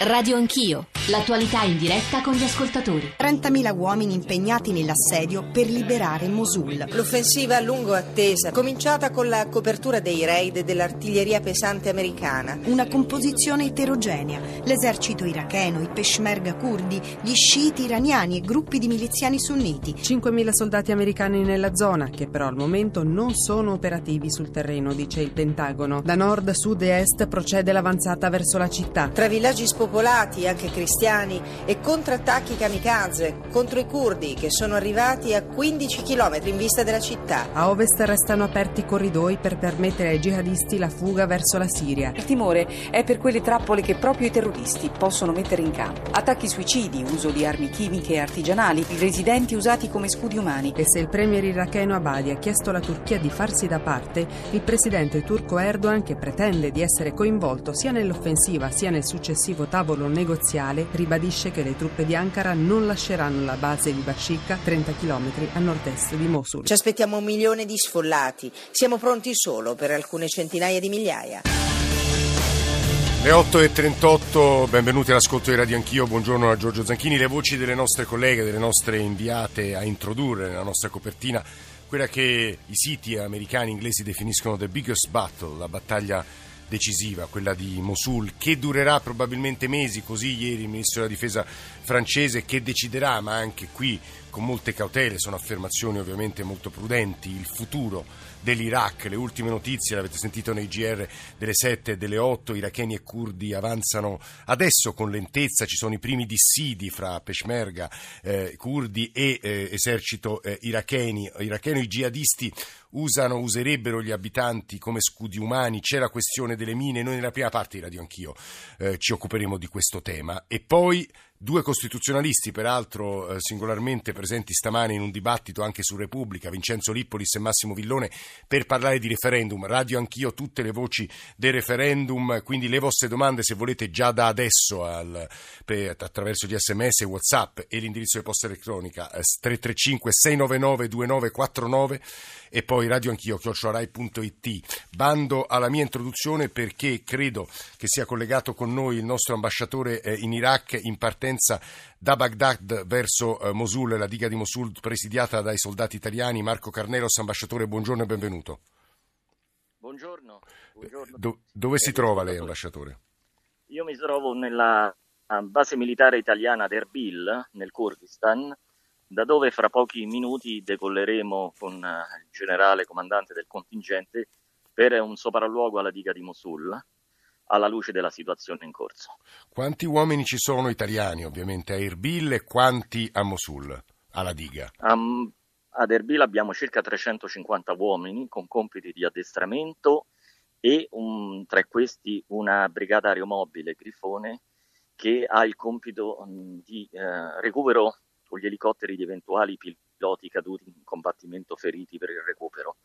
Radio Anch'io, l'attualità in diretta con gli ascoltatori. 30.000 uomini impegnati nell'assedio per liberare Mosul. L'offensiva a lungo attesa, cominciata con la copertura dei raid dell'artiglieria pesante americana. Una composizione eterogenea. L'esercito iracheno, i peshmerga kurdi, gli sciiti iraniani e gruppi di miliziani sunniti. 5.000 soldati americani nella zona, che però al momento non sono operativi sul terreno, dice il Pentagono. Da nord, sud e est procede l'avanzata verso la città. Tra villaggi spopolati, anche cristiani, e contrattacchi kamikaze contro i curdi che sono arrivati a 15 km in vista della città. A ovest restano aperti corridoi per permettere ai jihadisti la fuga verso la Siria. Il timore è per quelle trappole che proprio i terroristi possono mettere in campo. Attacchi suicidi, uso di armi chimiche e artigianali, i residenti usati come scudi umani. E se il premier iracheno Abadi ha chiesto alla Turchia di farsi da parte, il presidente turco Erdogan, che pretende di essere coinvolto sia nell'offensiva sia nel successivo tavolo negoziale, ribadisce che le truppe di Ankara non lasceranno la base di Bashika, 30 km a nord-est di Mosul. Ci aspettiamo un milione di sfollati. Siamo pronti solo per alcune centinaia di migliaia. Le 8.38, benvenuti all'ascolto di Radio Anch'io, buongiorno a Giorgio Zanchini, le voci delle nostre colleghe, delle nostre inviate a introdurre nella nostra copertina quella che i siti americani e inglesi definiscono the biggest battle, la battaglia decisiva, quella di Mosul, che durerà probabilmente mesi, così ieri il ministro della difesa francese che deciderà, ma anche qui con molte cautele, sono affermazioni ovviamente molto prudenti, il futuro dell'Iraq, le ultime notizie, l'avete sentito nei GR delle 7 e delle 8, iracheni e curdi avanzano adesso con lentezza, ci sono i primi dissidi fra peshmerga, eh, e eh, esercito eh, iracheni, iracheno, i jihadisti usano, userebbero gli abitanti come scudi umani, c'è la questione delle mine, noi nella prima parte di Radio Anch'io eh, ci occuperemo di questo tema. E poi Due costituzionalisti, peraltro eh, singolarmente presenti stamane in un dibattito anche su Repubblica, Vincenzo Lippolis e Massimo Villone, per parlare di referendum. Radio anch'io tutte le voci del referendum, quindi le vostre domande se volete già da adesso al, per, attraverso gli sms, whatsapp e l'indirizzo di posta elettronica eh, 335 699 2949 e poi radio anch'io chiocciorai.it. Bando alla mia introduzione perché credo che sia collegato con noi il nostro ambasciatore eh, in Iraq in partenza da Baghdad verso eh, Mosul, la diga di Mosul presidiata dai soldati italiani. Marco Carnelos, ambasciatore, buongiorno e benvenuto. Buongiorno. buongiorno. Do, dove si trova lei, ambasciatore? Io mi trovo nella base militare italiana ad Erbil, nel Kurdistan, da dove fra pochi minuti decolleremo con eh, il generale comandante del contingente per un sopralluogo alla diga di Mosul alla luce della situazione in corso. Quanti uomini ci sono italiani ovviamente a Erbil e quanti a Mosul, alla diga? Um, ad Erbil abbiamo circa 350 uomini con compiti di addestramento e un, tra questi una brigata aeromobile Grifone che ha il compito um, di uh, recupero gli elicotteri di eventuali piloti caduti in combattimento feriti per il recupero.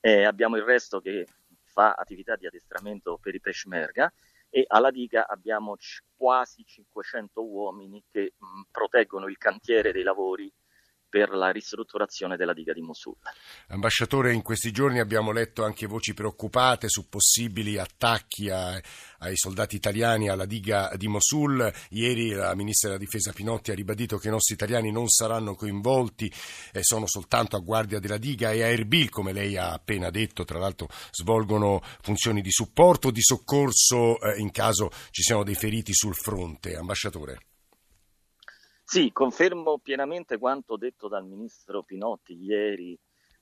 Eh, abbiamo il resto che fa attività di addestramento per i Peshmerga e alla diga abbiamo c- quasi 500 uomini che mh, proteggono il cantiere dei lavori per la ristrutturazione della diga di Mosul. Ambasciatore, in questi giorni abbiamo letto anche voci preoccupate su possibili attacchi a, ai soldati italiani alla diga di Mosul. Ieri la ministra della difesa Pinotti ha ribadito che i nostri italiani non saranno coinvolti, eh, sono soltanto a guardia della diga e a Erbil, come lei ha appena detto, tra l'altro svolgono funzioni di supporto di soccorso eh, in caso ci siano dei feriti sul fronte. Ambasciatore. Sì, confermo pienamente quanto detto dal ministro Pinotti ieri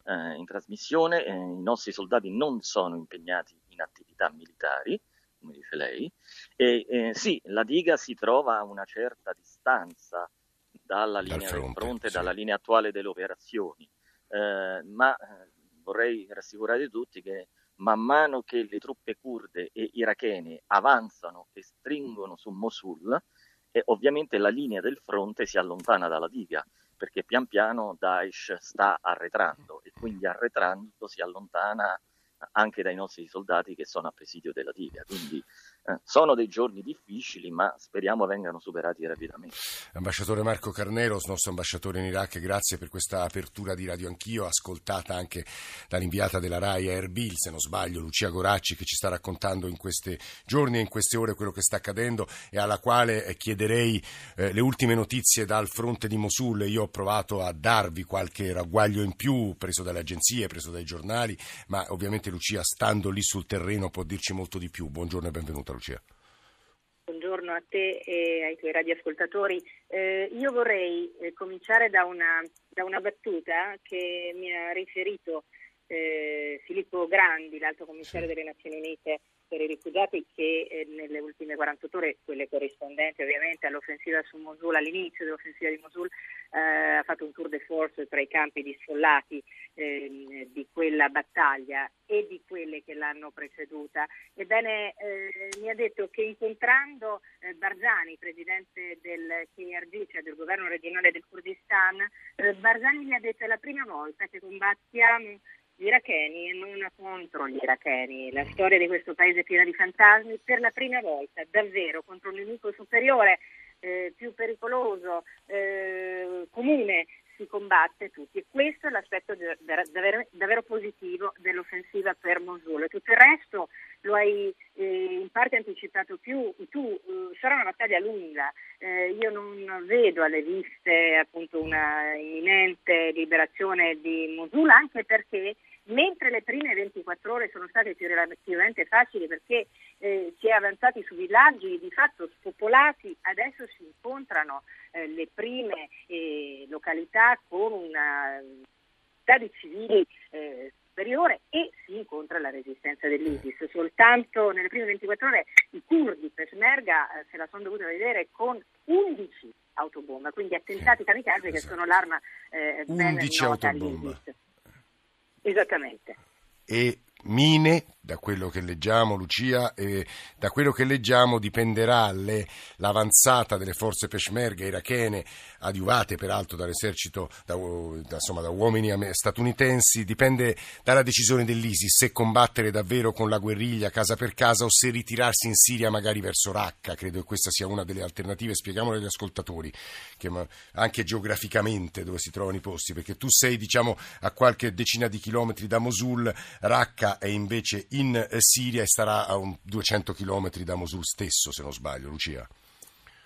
eh, in trasmissione. Eh, I nostri soldati non sono impegnati in attività militari, come dice lei. E eh, sì, la diga si trova a una certa distanza dalla linea fronte, del fronte, sì. dalla linea attuale delle operazioni. Eh, ma eh, vorrei rassicurare tutti che man mano che le truppe kurde e irachene avanzano e stringono su Mosul, e ovviamente la linea del fronte si allontana dalla diga perché pian piano Daesh sta arretrando e quindi arretrando si allontana anche dai nostri soldati che sono a presidio della diga. Quindi Eh, sono dei giorni difficili, ma speriamo vengano superati rapidamente. Ambasciatore Marco Carneros, nostro ambasciatore in Iraq, grazie per questa apertura di Radio Anch'io, ascoltata anche dall'inviata della RAI a Erbil, se non sbaglio, Lucia Goracci, che ci sta raccontando in questi giorni e in queste ore quello che sta accadendo e alla quale eh, chiederei eh, le ultime notizie dal fronte di Mosul. Io ho provato a darvi qualche ragguaglio in più, preso dalle agenzie, preso dai giornali, ma ovviamente Lucia, stando lì sul terreno, può dirci molto di più. Buongiorno e benvenuta. Lucia. Buongiorno a te e ai tuoi radioascoltatori. Eh, io vorrei eh, cominciare da una, da una, battuta che mi ha riferito eh, Filippo Grandi, l'alto commissario delle Nazioni Unite per i rifugiati che eh, nelle ultime 48 ore, quelle corrispondenti ovviamente all'offensiva su Mosul, all'inizio dell'offensiva di Mosul, eh, ha fatto un tour de force tra i campi di sfollati eh, di quella battaglia e di quelle che l'hanno preceduta. Ebbene, eh, mi ha detto che incontrando eh, Barzani, presidente del KRG, cioè del governo regionale del Kurdistan, Barzani mi ha detto è la prima volta che combattiamo gli iracheni e non contro gli iracheni. La storia di questo paese è piena di fantasmi. Per la prima volta, davvero, contro un nemico superiore, eh, più pericoloso, eh, comune, si combatte tutti. E questo è l'aspetto davvero, davvero positivo dell'offensiva per Mosul. Tutto il resto lo hai eh, in parte anticipato più tu, eh, sarà una battaglia lunga. Eh, io non vedo alle viste appunto una imminente liberazione di Mosul, anche perché mentre le prime 24 ore sono state più relativamente facili perché eh, si è avanzati su villaggi di fatto spopolati, adesso si incontrano eh, le prime eh, località con una città di civili eh, superiore e si incontra la resistenza dell'ISIS. Soltanto nelle prime 24 ore i curdi Peshmerga eh, se la sono dovuta vedere con 11 autobomba, quindi attentati kamikaze che sono l'arma eh, ben nota all'ISIS. Esattamente. E mine, da quello che leggiamo, Lucia, eh, da quello che leggiamo dipenderà le, l'avanzata delle forze peshmerga irachene, adiuvate peraltro dall'esercito, da, da, insomma, da uomini statunitensi, dipende dalla decisione dell'ISIS se combattere davvero con la guerriglia casa per casa o se ritirarsi in Siria magari verso Raqqa. Credo che questa sia una delle alternative, spieghiamolo agli ascoltatori, che, anche geograficamente dove si trovano i posti, perché tu sei diciamo, a qualche decina di chilometri da Mosul, Raqqa è invece in eh, Siria e starà a un 200 km da Mosul stesso, se non sbaglio, Lucia.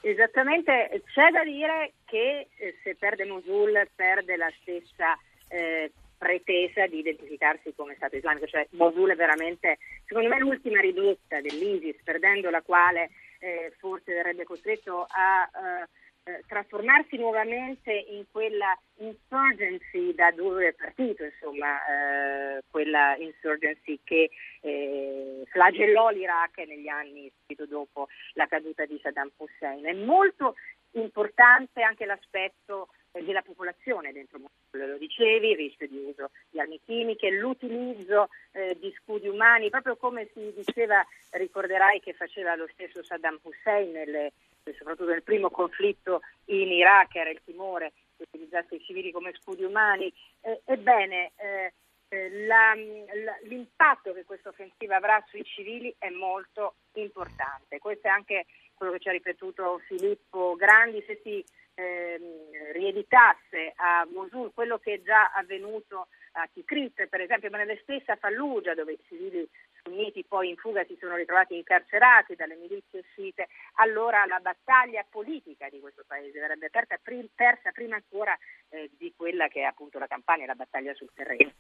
Esattamente, c'è da dire che eh, se perde Mosul perde la stessa eh, pretesa di identificarsi come Stato islamico, cioè Mosul è veramente, secondo me, l'ultima ridotta dell'ISIS, perdendo la quale eh, forse verrebbe costretto a eh, eh, trasformarsi nuovamente in quella insurgency da dove è partito, insomma, eh, quella insurgency che eh, flagellò l'Iraq negli anni subito dopo la caduta di Saddam Hussein. È molto importante anche l'aspetto eh, della popolazione dentro Mosul, lo dicevi, il rischio di uso di armi chimiche, l'utilizzo eh, di scudi umani, proprio come si diceva, ricorderai che faceva lo stesso Saddam Hussein nelle soprattutto nel primo conflitto in Iraq era il timore che utilizzasse i civili come scudi umani. Eh, ebbene, eh, la, la, l'impatto che questa offensiva avrà sui civili è molto importante. Questo è anche quello che ci ha ripetuto Filippo Grandi, se si ehm, rieditasse a Mosul quello che è già avvenuto a Tikrit, per esempio, ma nella stessa Fallujah dove i civili sunniti poi in fuga si sono ritrovati incarcerati dalle milizie sciite, allora la battaglia politica di questo paese verrebbe persa, persa prima ancora eh, di quella che è appunto la campagna e la battaglia sul terreno.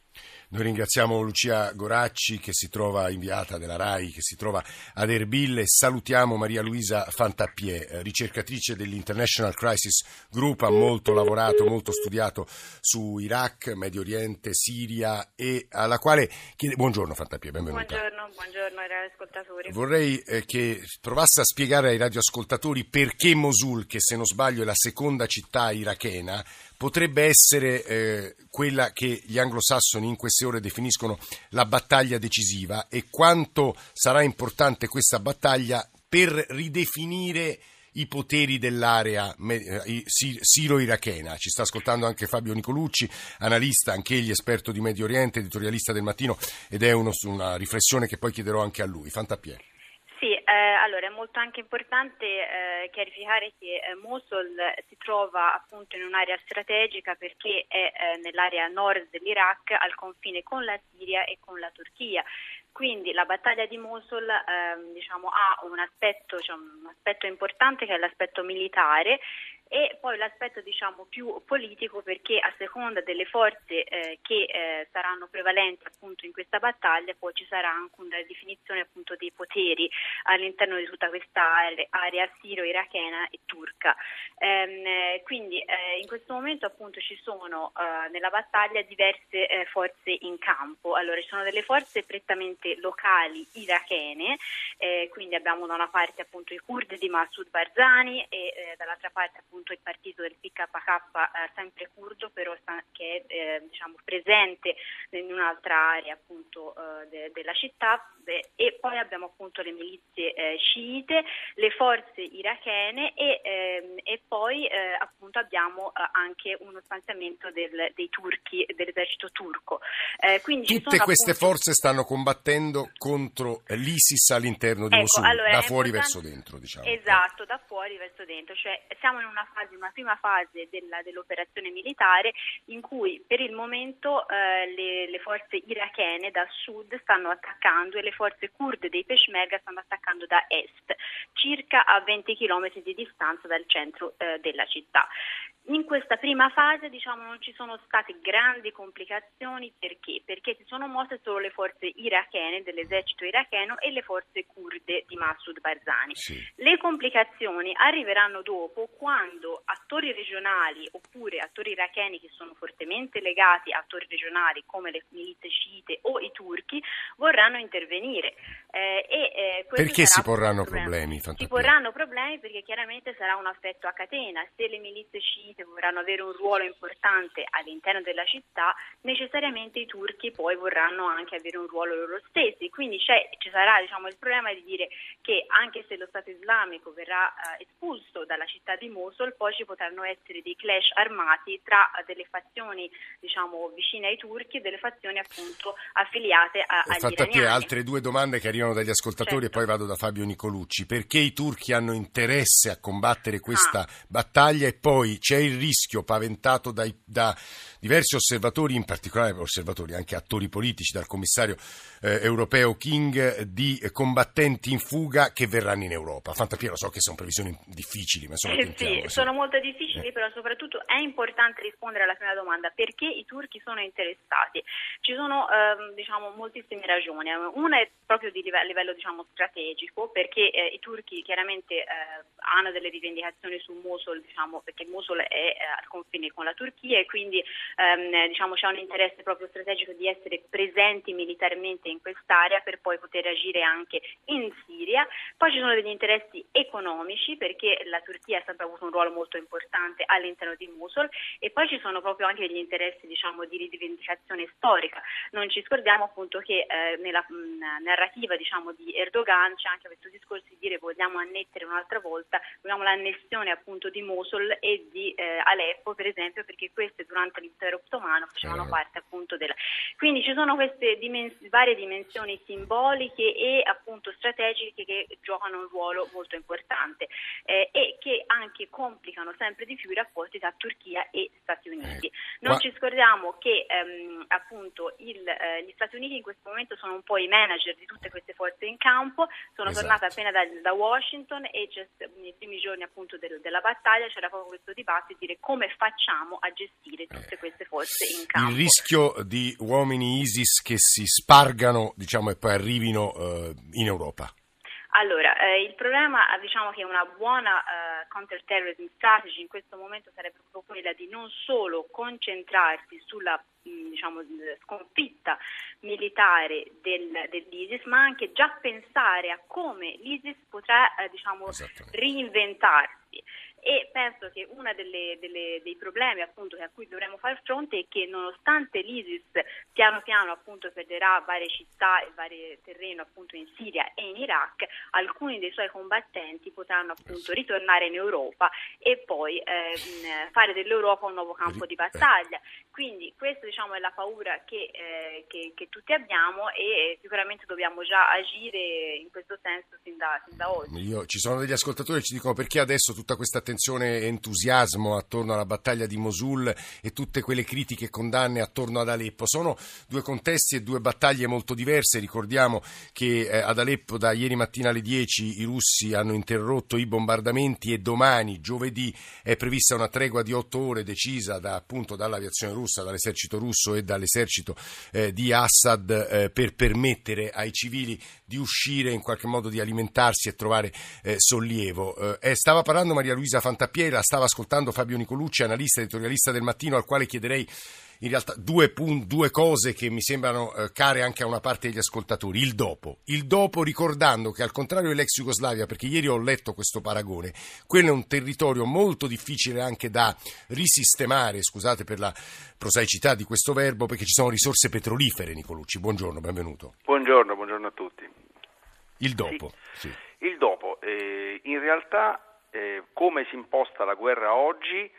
Noi ringraziamo Lucia Goracci che si trova inviata della RAI, che si trova ad Erbil e salutiamo Maria Luisa Fantappier, eh, ricercatrice dell'International Crisis Group, ha molto lavorato, molto studiato su Iraq, Medio Oriente, Siria e alla quale chiede... Buongiorno Fantappier, benvenuta. Buongiorno buongiorno, buongiorno ai radioascoltatori. Vorrei eh, che provasse a spiegare ai radioascoltatori perché Mosul, che se non sbaglio è la seconda città irachena, potrebbe essere eh, quella che gli anglosassoni in queste ore definiscono la battaglia decisiva e quanto sarà importante questa battaglia per ridefinire i poteri dell'area eh, siro-irachena. Ci sta ascoltando anche Fabio Nicolucci, analista, anche egli esperto di Medio Oriente, editorialista del mattino, ed è uno, una riflessione che poi chiederò anche a lui. Fantapier. Sì, eh, allora, è molto anche importante eh, chiarificare che eh, Mosul si trova appunto in un'area strategica perché è eh, nell'area nord dell'Iraq al confine con la Siria e con la Turchia. Quindi la battaglia di Mosul ehm, diciamo, ha un aspetto, cioè, un aspetto importante che è l'aspetto militare e poi l'aspetto diciamo, più politico perché a seconda delle forze eh, che eh, saranno prevalenti appunto in questa battaglia poi ci sarà anche una definizione appunto dei poteri all'interno di tutta questa area siro-irachena e turca. Ehm, quindi eh, in questo momento appunto ci sono eh, nella battaglia diverse eh, forze in campo. Allora ci sono delle forze prettamente locali irachene, eh, quindi abbiamo da una parte i kurdi di Massoud Barzani e dall'altra parte appunto appunto il partito del PKK eh, sempre curdo però che è eh, diciamo, presente in un'altra area appunto eh, de, della città Beh, e poi abbiamo appunto le milizie eh, sciite, le forze irachene e, ehm, e poi eh, appunto abbiamo eh, anche uno stanziamento del, dei turchi, dell'esercito turco. Tutte queste appunto... forze stanno combattendo contro l'ISIS all'interno di ecco, Mosul, allora, da fuori verso dentro diciamo. Esatto, da fuori verso dentro, cioè siamo in una fase, una prima fase della, dell'operazione militare in cui per il momento eh, le, le, forze irachene da sud stanno attaccando e le forze kurde dei Peshmerga stanno attaccando da est, circa a 20 km di distanza dal centro eh, della città. In questa prima fase diciamo, non ci sono state grandi complicazioni perché? Perché si sono mosse solo le forze irachene dell'esercito iracheno e le forze kurde di Massoud Barzani. Sì. Le complicazioni arriveranno dopo quando attori regionali oppure attori iracheni che sono fortemente legati a attori regionali come le milizie sciite o i turchi vorranno intervenire. Eh, e, eh, perché si porranno problemi? Si porranno problemi perché chiaramente sarà un affetto a catena. Se le milizie sciite sicuramente vorranno avere un ruolo importante all'interno della città, necessariamente i turchi poi vorranno anche avere un ruolo loro stessi. Quindi ci sarà diciamo, il problema di dire che anche se lo Stato islamico verrà eh, espulso dalla città di Mosul, poi ci potranno essere dei clash armati tra delle fazioni diciamo, vicine ai turchi e delle fazioni appunto affiliate a, agli fatto iraniani. a te altre due domande che arrivano dagli ascoltatori certo. e poi vado da Fabio Nicolucci. Perché i turchi hanno interesse a combattere questa ah. battaglia e poi c'è il rischio paventato dai, da diversi osservatori, in particolare osservatori, anche attori politici, dal commissario eh, europeo King, di combattenti in fuga che verranno in Europa. Fantapiero, so che sono previsioni difficili, ma insomma eh sì, sono molto difficili, eh. però soprattutto è importante rispondere alla prima domanda, perché i turchi sono interessati? Ci sono ehm, diciamo, moltissime ragioni, una è proprio di livello, livello diciamo, strategico, perché eh, i turchi chiaramente eh, hanno delle rivendicazioni su Mosul, diciamo, perché Mosul è eh, al confine con la Turchia e quindi ehm, diciamo, c'è un interesse proprio strategico di essere presenti militarmente in quest'area per poi poter agire anche in Siria. Poi ci sono degli interessi economici perché la Turchia ha sempre avuto un ruolo molto importante all'interno di Mosul e poi ci sono proprio anche degli interessi diciamo, di rivendicazione storica. Non ci scordiamo appunto che eh, nella mh, narrativa diciamo, di Erdogan c'è anche questo discorso di dire vogliamo annettere un'altra volta, vogliamo l'annessione appunto di Mosul e di eh, Aleppo per esempio perché queste durante l'impero impero ottomano facevano eh. parte appunto della... Quindi ci sono queste dimens- varie dimensioni simboliche e appunto strategiche che giocano un ruolo molto importante eh, e che anche complicano sempre di più i rapporti tra Turchia e Stati Uniti. Eh. Non Ma... ci scordiamo che ehm, appunto il, eh, gli Stati Uniti in questo momento sono un po' i manager di tutte queste forze in campo, sono esatto. tornata appena da, da Washington e nei primi giorni appunto del, della battaglia c'era proprio questo dibattito di dire come facciamo a gestire tutte queste queste forze in campo. Il rischio di uomini ISIS che si spargano diciamo, e poi arrivino eh, in Europa? Allora, eh, il problema diciamo che una buona eh, counter-terrorism strategy in questo momento sarebbe proprio quella di non solo concentrarsi sulla mh, diciamo, sconfitta militare del, dell'ISIS, ma anche già pensare a come l'ISIS potrà eh, diciamo, reinventarsi e penso che uno dei problemi appunto, a cui dovremmo far fronte è che nonostante l'ISIS piano piano appunto perderà varie città e vari terreni appunto in Siria e in Iraq, alcuni dei suoi combattenti potranno appunto ritornare in Europa e poi eh, fare dell'Europa un nuovo campo di battaglia. Quindi questa diciamo, è la paura che, eh, che, che, tutti abbiamo e sicuramente dobbiamo già agire in questo senso sin da, sin da oggi. Io, ci sono degli ascoltatori che ci dicono perché adesso tutta questa attenzione e entusiasmo attorno alla battaglia di Mosul e tutte quelle critiche e condanne attorno ad Aleppo. Sono due contesti e due battaglie molto diverse. Ricordiamo che eh, ad Aleppo da ieri mattina alle 10 i russi hanno interrotto i bombardamenti e domani, giovedì, è prevista una tregua di otto ore decisa da, appunto dall'aviazione russa russa, dall'esercito russo e dall'esercito eh, di Assad eh, per permettere ai civili di uscire, in qualche modo di alimentarsi e trovare eh, sollievo. Eh, stava parlando Maria Luisa Fantapiera, stava ascoltando Fabio Nicolucci, analista editorialista del mattino, al quale chiederei in realtà due, pun- due cose che mi sembrano eh, care anche a una parte degli ascoltatori. Il dopo. Il dopo ricordando che al contrario dell'ex Jugoslavia, perché ieri ho letto questo paragone, quello è un territorio molto difficile anche da risistemare, scusate per la prosaicità di questo verbo, perché ci sono risorse petrolifere, Nicolucci. Buongiorno, benvenuto. Buongiorno, buongiorno a tutti. Il dopo. Sì. Sì. Il dopo. Eh, in realtà, eh, come si imposta la guerra oggi,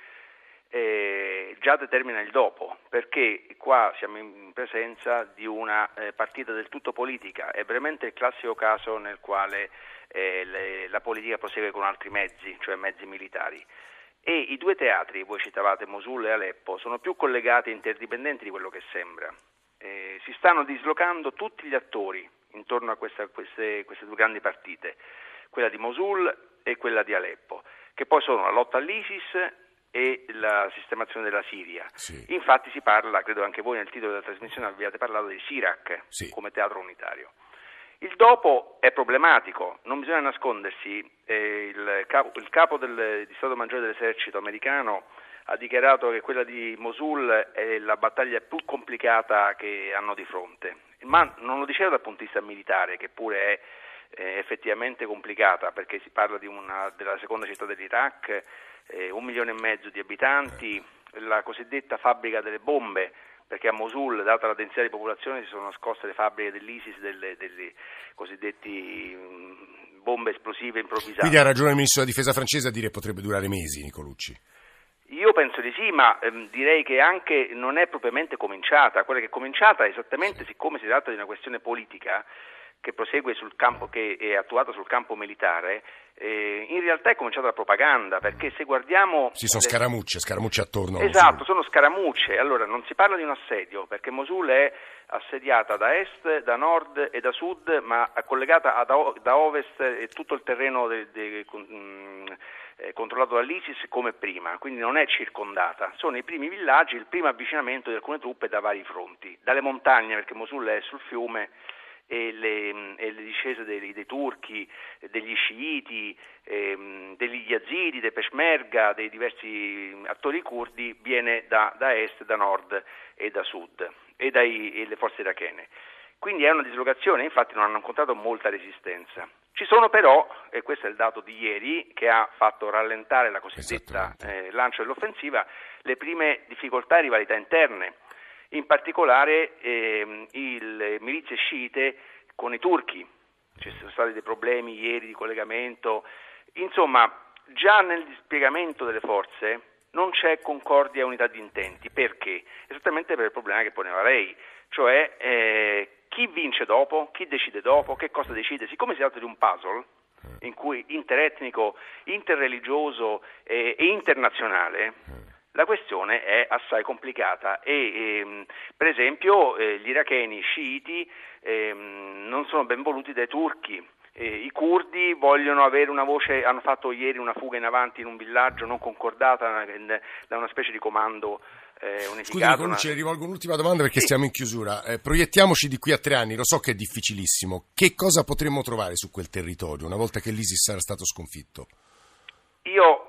eh, già determina il dopo, perché qua siamo in presenza di una eh, partita del tutto politica, è veramente il classico caso nel quale eh, la politica prosegue con altri mezzi, cioè mezzi militari. E i due teatri, voi citavate Mosul e Aleppo, sono più collegati e interdipendenti di quello che sembra. Si stanno dislocando tutti gli attori intorno a questa, queste, queste due grandi partite, quella di Mosul e quella di Aleppo, che poi sono la lotta all'ISIS e la sistemazione della Siria. Sì. Infatti si parla, credo anche voi nel titolo della trasmissione abbiate parlato di Sirac sì. come teatro unitario. Il dopo è problematico, non bisogna nascondersi, eh, il, capo, il, capo del, di Stato Maggiore dell'esercito americano ha dichiarato che quella di Mosul è la battaglia più complicata che hanno di fronte, ma non lo diceva dal punto di vista militare, che pure è eh, effettivamente complicata, perché si parla una, della seconda città dell'Iraq, eh, un milione e mezzo di abitanti, la cosiddetta fabbrica delle bombe, perché a Mosul, data la densità di popolazione, si sono nascoste le fabbriche dell'ISIS, delle, delle cosiddette mm, bombe esplosive improvvisate. Quindi ha ragione il ministro della difesa francese a dire che potrebbe durare mesi, Nicolucci. Io penso di sì, ma ehm, direi che anche non è propriamente cominciata. Quella che è cominciata esattamente, siccome si tratta di una questione politica, che prosegue sul campo, che è attuata sul campo militare, eh, in realtà è cominciata la propaganda, perché se guardiamo... Sì, sono le... scaramucce, scaramucce attorno. Esatto, sono scaramucce. Allora, non si parla di un assedio, perché Mosul è assediata da est, da nord e da sud, ma collegata da, da ovest e tutto il terreno de, de, de, mm, eh, controllato dall'ISIS come prima, quindi non è circondata. Sono i primi villaggi, il primo avvicinamento di alcune truppe da vari fronti, dalle montagne, perché Mosul è sul fiume e le, e le discese dei, dei, turchi, degli sciiti, ehm, degli yazidi, dei peshmerga, dei diversi attori curdi viene da, da est, da nord e da sud e dalle forze irachene. Quindi è una dislocazione, infatti non hanno incontrato molta resistenza. Ci sono però, e questo è il dato di ieri, che ha fatto rallentare la cosiddetta eh, lancio dell'offensiva, le prime difficoltà e rivalità interne in particolare ehm, le milizie sciite con i turchi. Ci sono stati dei problemi ieri di collegamento. Insomma, già nel dispiegamento delle forze non c'è concordia e unità di intenti. Perché? Esattamente per il problema che poneva lei, cioè eh, chi vince dopo, chi decide dopo, che cosa decide. Siccome si tratta di un puzzle in cui interetnico, interreligioso eh, e internazionale, la questione è assai complicata e ehm, per esempio eh, gli iracheni sciiti ehm, non sono ben voluti dai turchi. Eh, I curdi vogliono avere una voce, hanno fatto ieri una fuga in avanti in un villaggio non concordata eh, da una specie di comando eh, unificato. Scusi, ci rivolgo un'ultima domanda perché sì. siamo in chiusura. Eh, proiettiamoci di qui a tre anni, lo so che è difficilissimo. Che cosa potremmo trovare su quel territorio una volta che l'ISIS sarà stato sconfitto?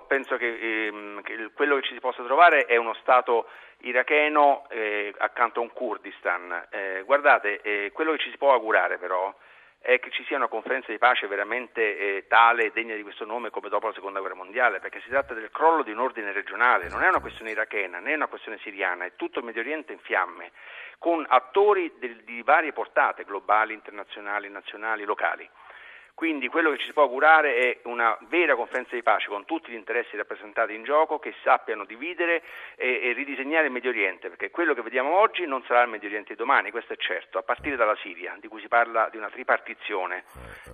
Penso che, ehm, che, quello che ci si possa trovare è uno Stato iracheno eh, accanto a un Kurdistan. Eh, guardate, eh, quello che ci si può augurare però è è che ci sia una conferenza di pace veramente eh, tale e degna di questo nome come dopo la seconda guerra mondiale, perché si tratta del crollo di un ordine regionale, non è una questione irachena né una questione siriana, è tutto il Medio Oriente in fiamme, con attori di, di varie portate, globali, internazionali, nazionali, locali. Quindi quello che ci si può augurare è una vera conferenza di pace con tutti gli interessi rappresentati in gioco che sappiano dividere e, e, ridisegnare il Medio Oriente, perché quello che vediamo oggi non sarà il Medio Oriente domani, questo è certo, a partire dalla Siria, di cui si parla di una tripartizione,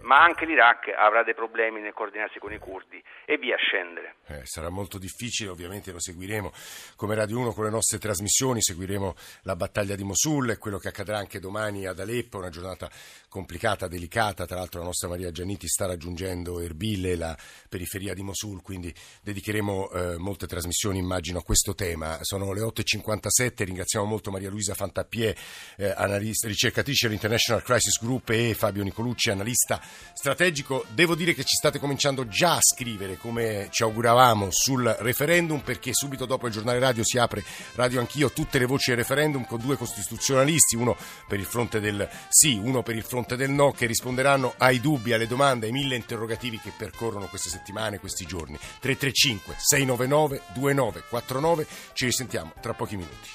ma anche l'Iraq avrà dei problemi nel coordinarsi con i curdi e via scendere. Eh, sarà molto difficile, ovviamente lo seguiremo come Radio 1 con le nostre trasmissioni, seguiremo la battaglia di Mosul e quello che accadrà anche domani ad Aleppo, una giornata complicata, delicata, tra l'altro la nostra Maria Gianniti sta raggiungendo Erbil, la periferia di Mosul, quindi dedicheremo eh, molte trasmissioni immagino a questo tema. Sono le 8.57, ringraziamo molto Maria Luisa Fantapie, eh, analista, ricercatrice dell'International Crisis Group e Fabio Nicolucci, analista strategico. Devo dire che ci state cominciando già a scrivere come ci auguravamo sul referendum perché subito dopo il giornale radio si apre Radio Anch'io, tutte le voci del referendum con due costituzionalisti, uno per il fronte del sì, uno per il fronte del no che risponderanno ai dubbi, alle domande, ai mille interrogativi che percorrono queste settimane, questi giorni. 335 699 2949 ci risentiamo tra pochi minuti.